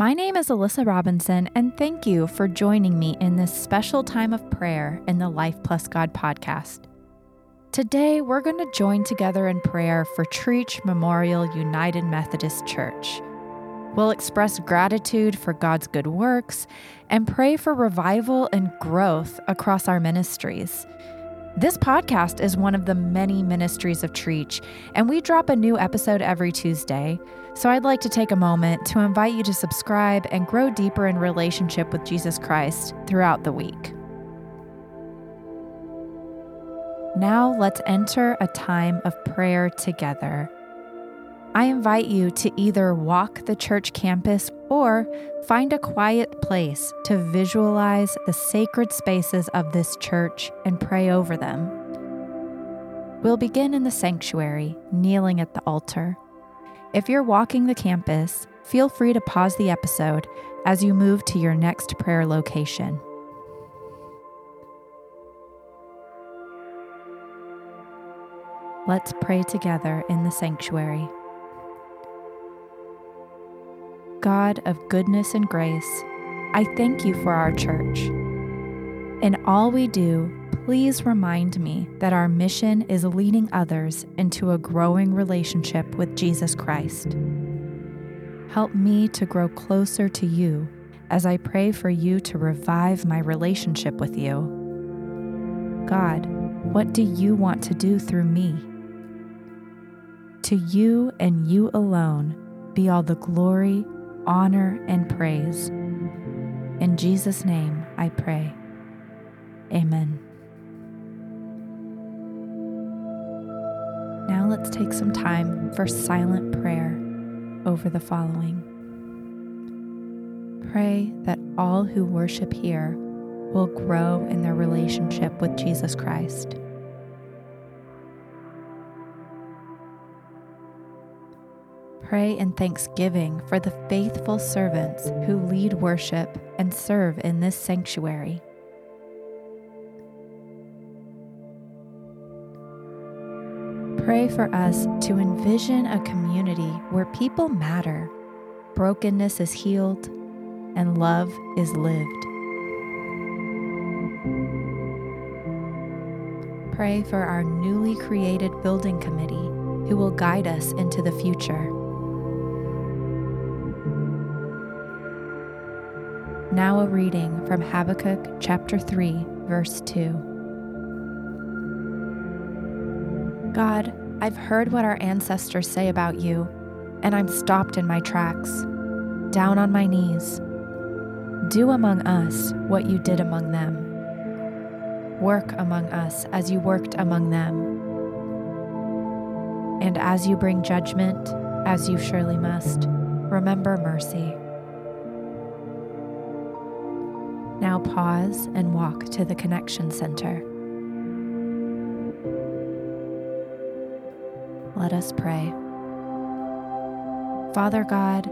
My name is Alyssa Robinson, and thank you for joining me in this special time of prayer in the Life Plus God podcast. Today, we're going to join together in prayer for Trietsch Memorial United Methodist Church. We'll express gratitude for God's good works and pray for revival and growth across our ministries. This podcast is one of the many ministries of Trietsch, and we drop a new episode every Tuesday. So I'd like to take a moment to invite you to subscribe and grow deeper in relationship with Jesus Christ throughout the week. Now let's enter a time of prayer together. I invite you to either walk the church campus or find a quiet place to visualize the sacred spaces of this church and pray over them. We'll begin in the sanctuary, kneeling at the altar. If you're walking the campus, feel free to pause the episode as you move to your next prayer location. Let's pray together in the sanctuary. God of goodness and grace, I thank you for our church. In all we do, please remind me that our mission is leading others into a growing relationship with Jesus Christ. Help me to grow closer to you as I pray for you to revive my relationship with you. God, what do you want to do through me? To you and you alone be all the glory, honor, and praise. In Jesus' name I pray. Amen. Now let's take some time for silent prayer over the following. Pray that all who worship here will grow in their relationship with Jesus Christ. Pray in thanksgiving for the faithful servants who lead worship and serve in this sanctuary. Pray for us to envision a community where people matter, brokenness is healed, and love is lived. Pray for our newly created building committee who will guide us into the future. Now, a reading from Habakkuk chapter 3, verse 2. God, I've heard what our ancestors say about you, and I'm stopped in my tracks, down on my knees. Do among us what you did among them. Work among us as you worked among them. And as you bring judgment, as you surely must, remember mercy. Now pause and walk to the connection center. Let us pray. Father God,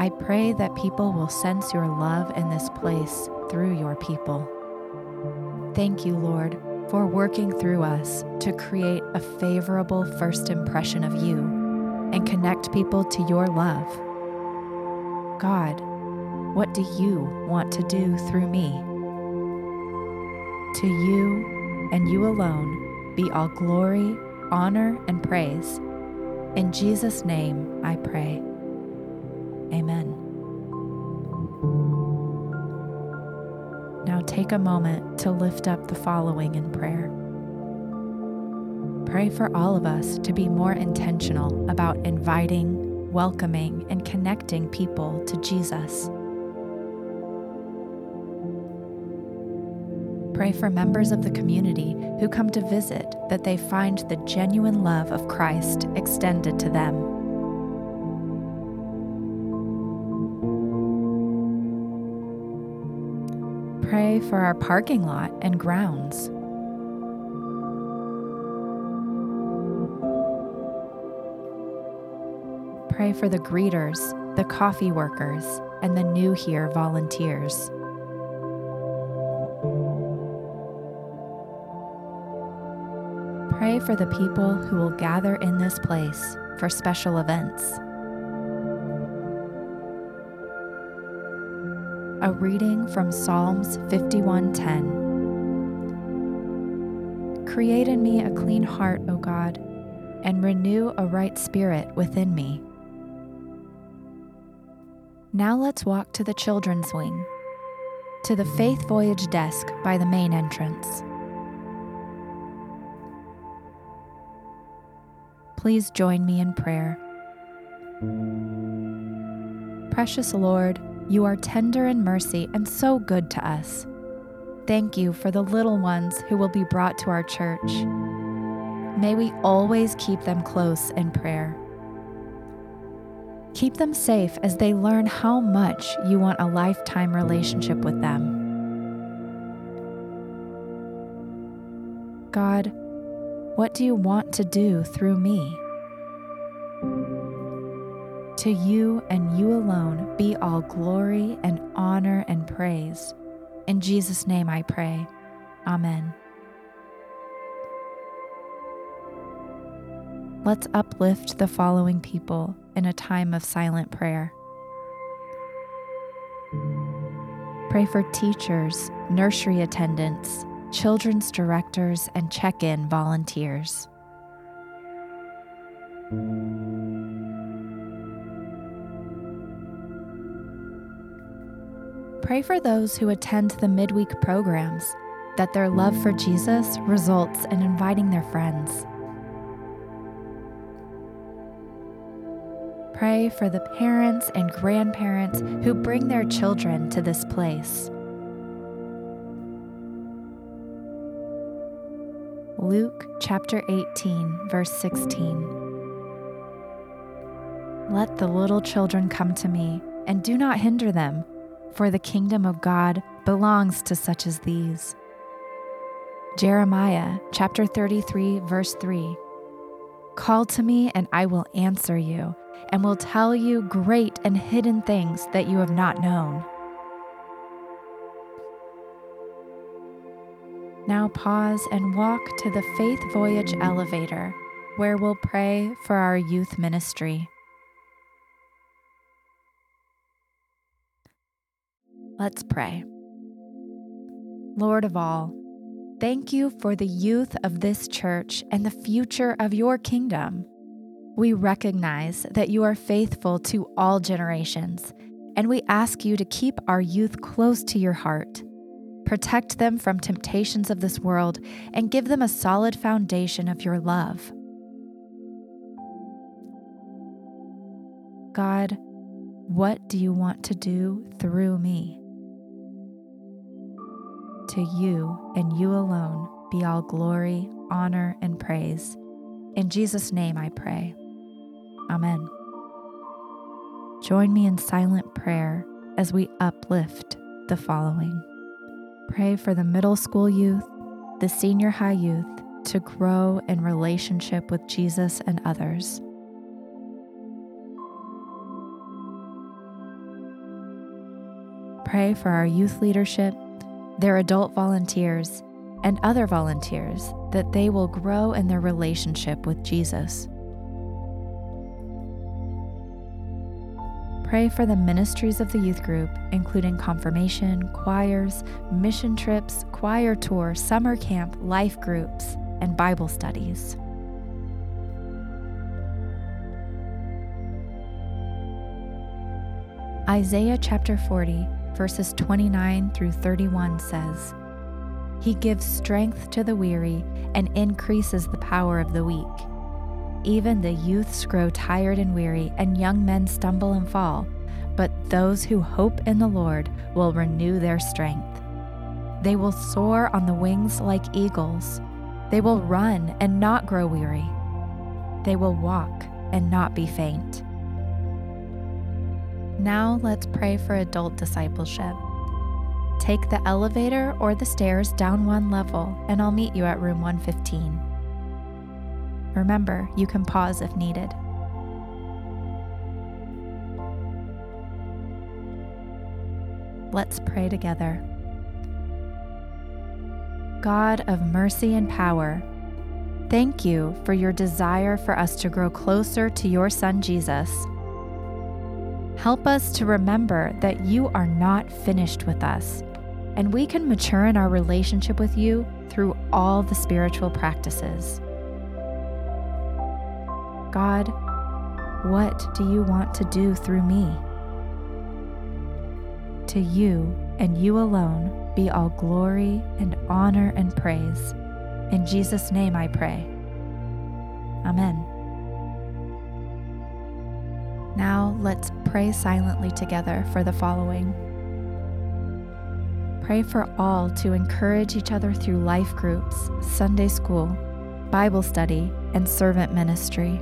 I pray that people will sense your love in this place through your people. Thank you, Lord, for working through us to create a favorable first impression of you and connect people to your love. God, what do you want to do through me? To you and you alone be all glory, honor, and praise. In Jesus' name I pray. Amen. Now take a moment to lift up the following in prayer. Pray for all of us to be more intentional about inviting, welcoming, and connecting people to Jesus. Pray for members of the community who come to visit that they find the genuine love of Christ extended to them. Pray for our parking lot and grounds. Pray for the greeters, the coffee workers, and the new here volunteers. Pray for the people who will gather in this place for special events. A reading from Psalms 51:10. Create in me a clean heart, O God, and renew a right spirit within me. Now let's walk to the children's wing, to the Faith Voyage desk by the main entrance. Please join me in prayer. Precious Lord, you are tender in mercy and so good to us. Thank you for the little ones who will be brought to our church. May we always keep them close in prayer. Keep them safe as they learn how much you want a lifetime relationship with them. What do you want to do through me? To you and you alone be all glory and honor and praise. In Jesus' name I pray. Amen. Let's uplift the following people in a time of silent prayer. Pray for teachers, nursery attendants, children's directors, and check in volunteers. Pray for those who attend the midweek programs, that their love for Jesus results in inviting their friends. Pray for the parents and grandparents who bring their children to this place. Luke chapter 18, verse 16. Let the little children come to me, and do not hinder them for the kingdom of God belongs to such as these. Jeremiah chapter 33, verse 3 Call to me, and I will answer you, and will tell you great and hidden things that you have not known. Now pause and walk to the Faith Voyage elevator, where we'll pray for our youth ministry. Let's pray. Lord of all, thank you for the youth of this church and the future of your kingdom. We recognize that you are faithful to all generations, and we ask you to keep our youth close to your heart. Protect them from temptations of this world and give them a solid foundation of your love. God, what do you want to do through me? To you and you alone be all glory, honor, and praise. In Jesus' name I pray. Amen. Join me in silent prayer as we uplift the following. Pray for the middle school youth, the senior high youth to grow in relationship with Jesus and others. Pray for our youth leadership their adult volunteers, and other volunteers that they will grow in their relationship with Jesus. Pray for the ministries of the youth group, including confirmation, choirs, mission trips, choir tour, summer camp, life groups, and Bible studies. Isaiah chapter 40 verses 29 through 31 says, He gives strength to the weary and increases the power of the weak. Even the youths grow tired and weary, and young men stumble and fall. But those who hope in the Lord will renew their strength. They will soar on the wings like eagles. They will run and not grow weary. They will walk and not be faint. Now let's pray for adult discipleship. Take the elevator or the stairs down one level, and I'll meet you at room 115. Remember, you can pause if needed. Let's pray together. God of mercy and power, thank you for your desire for us to grow closer to your Son Jesus Help us to remember that you are not finished with us, and we can mature in our relationship with you through all the spiritual practices. God, what do you want to do through me? To you and you alone be all glory and honor and praise. In Jesus' name I pray. Amen. Now let's pray silently together for the following. Pray for all to encourage each other through life groups, Sunday school, Bible study, and servant ministry.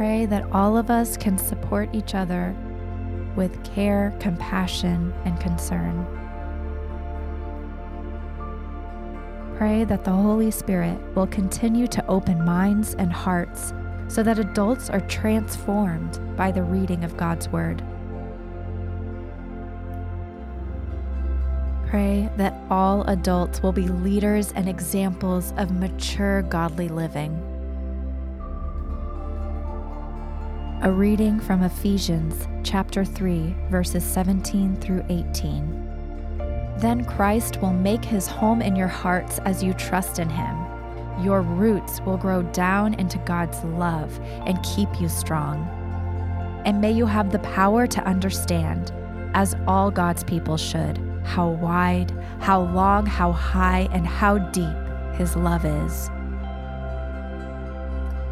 Pray that all of us can support each other with care, compassion, and concern. Pray that the Holy Spirit will continue to open minds and hearts so that adults are transformed by the reading of God's Word. Pray that all adults will be leaders and examples of mature godly living. A reading from Ephesians chapter 3 verses 17 through 18. Then Christ will make his home in your hearts as you trust in him your roots will grow down into God's love and keep you strong. And may you have the power to understand, as all God's people should, how wide, how long, how high, and how deep His love is.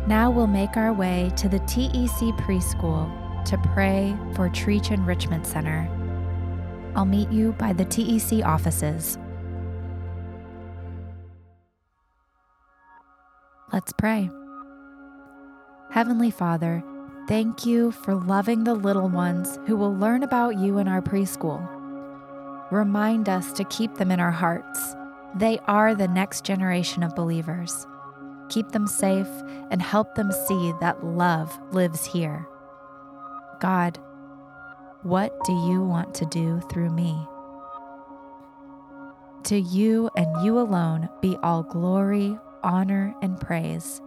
Now we'll make our way to the TEC preschool to pray for Trietsch Enrichment Center. I'll meet you by the TEC offices. Let's pray. Heavenly Father, thank you for loving the little ones who will learn about you in our preschool. Remind us to keep them in our hearts. They are the next generation of believers. Keep them safe and help them see that love lives here. God, what do you want to do through me? To you and you alone be all glory, honor, and praise.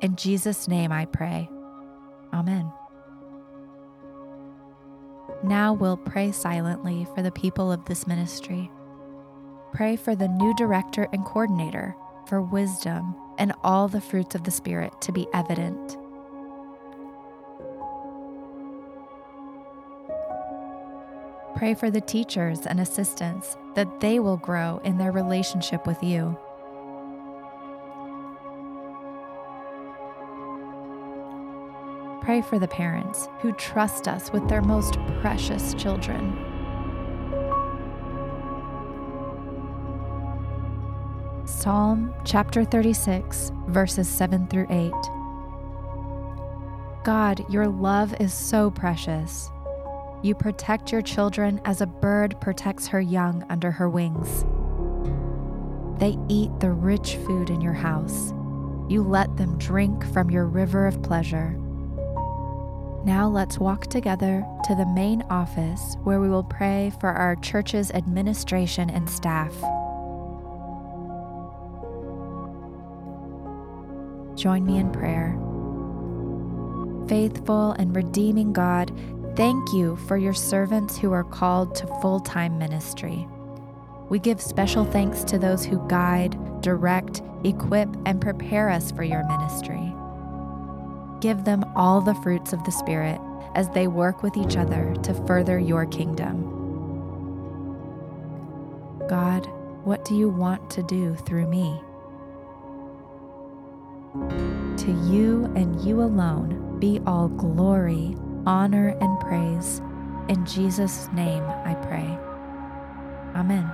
In Jesus' name I pray. Amen. Now we'll pray silently for the people of this ministry. Pray for the new director and coordinator, for wisdom and all the fruits of the Spirit to be evident. Pray for the teachers and assistants that they will grow in their relationship with you. Pray for the parents who trust us with their most precious children. Psalm chapter 36, verses 7 through 8. God, your love is so precious. You protect your children as a bird protects her young under her wings. They eat the rich food in your house. You let them drink from your river of pleasure. Now let's walk together to the main office where we will pray for our church's administration and staff. Join me in prayer. Faithful and redeeming God, thank you for your servants who are called to full time ministry. We give special thanks to those who guide, direct, equip, and prepare us for your ministry give them all the fruits of the Spirit as they work with each other to further your kingdom. God, what do you want to do through me? To you and you alone be all glory, honor, and praise. In Jesus' name I pray. Amen.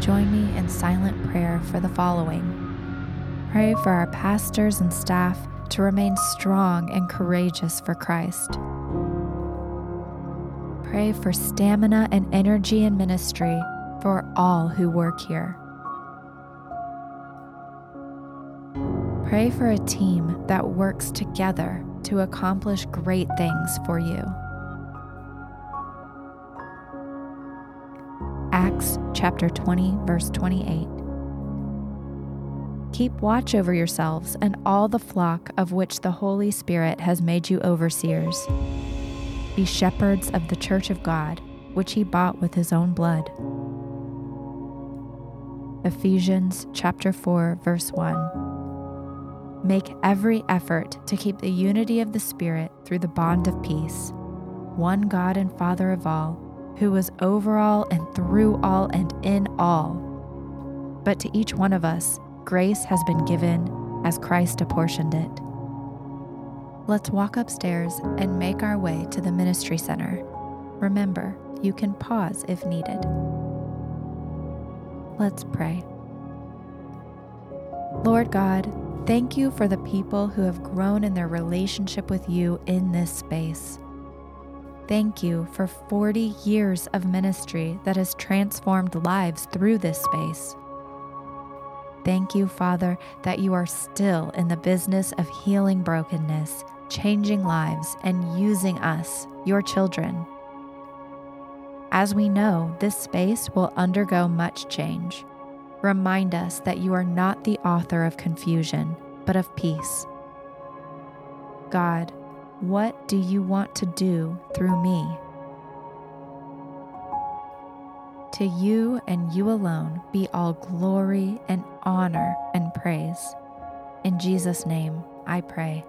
Join me in silent prayer for the following. Pray for our pastors and staff to remain strong and courageous for Christ. Pray for stamina and energy in ministry for all who work here. Pray for a team that works together to accomplish great things for you. Acts chapter 20, verse 28. Keep watch over yourselves and all the flock of which the Holy Spirit has made you overseers. Be shepherds of the church of God, which he bought with his own blood. Ephesians chapter 4 verse 1. Make every effort to keep the unity of the Spirit through the bond of peace. One God and Father of all, who is over all and through all and in all. But to each one of us, grace has been given as Christ apportioned it. Let's walk upstairs and make our way to the Ministry Center. Remember, you can pause if needed. Let's pray. Lord God, thank you for the people who have grown in their relationship with you in this space. Thank you for 40 years of ministry that has transformed lives through this space. Thank you, Father, that you are still in the business of healing brokenness, changing lives, and using us, your children, as we know, this space will undergo much change. Remind us that you are not the author of confusion, but of peace. God, what do you want to do through me? To you and you alone be all glory and honor and praise. In Jesus' name I pray.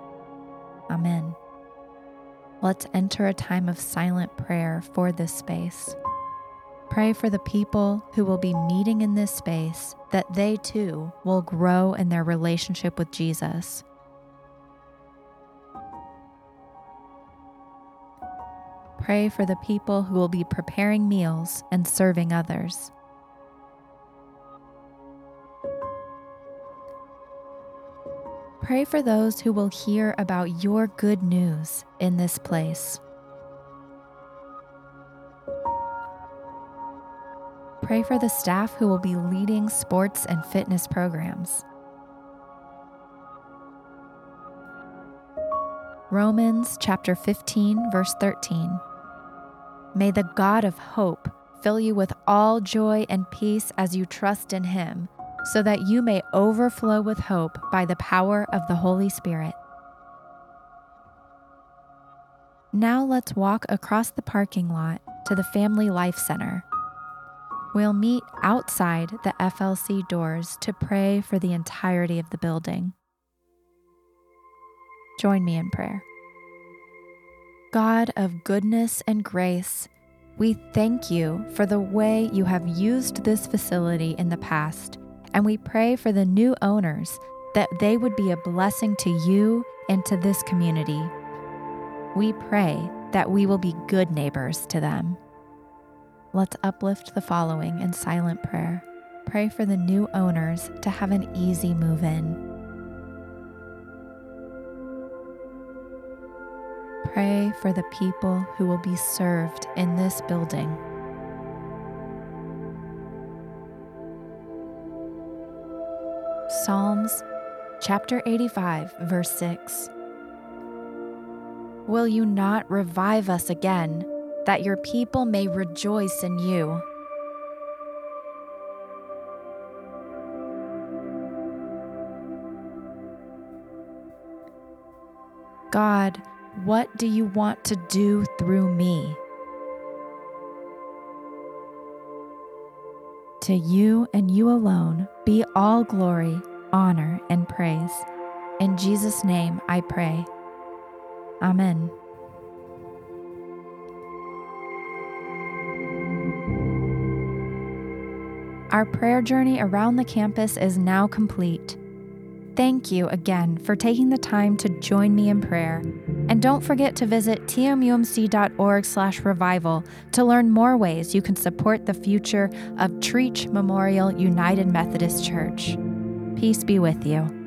Amen. Let's enter a time of silent prayer for this space. Pray for the people who will be meeting in this space that they too will grow in their relationship with Jesus. Pray for the people who will be preparing meals and serving others. Pray for those who will hear about your good news in this place. Pray for the staff who will be leading sports and fitness programs. Romans chapter 15, verse 13. May the God of hope fill you with all joy and peace as you trust in him so that you may overflow with hope by the power of the Holy Spirit. Now let's walk across the parking lot to the Family Life Center. We'll meet outside the FLC doors to pray for the entirety of the building. Join me in prayer. God of goodness and grace, we thank you for the way you have used this facility in the past and we pray for the new owners that they would be a blessing to you and to this community. We pray that we will be good neighbors to them. Let's uplift the following in silent prayer. Pray for the new owners to have an easy move in. Pray for the people who will be served in this building. Psalms chapter 85, verse 6. Will you not revive us again, that your people may rejoice in you? God, what do you want to do through me? To you and you alone be all glory, honor, and praise. In Jesus' name I pray. Amen. Our prayer journey around the campus is now complete. Thank you again for taking the time to join me in prayer. And don't forget to visit tmumc.org/revival to learn more ways you can support the future of Trietsch Memorial United Methodist Church. Peace be with you.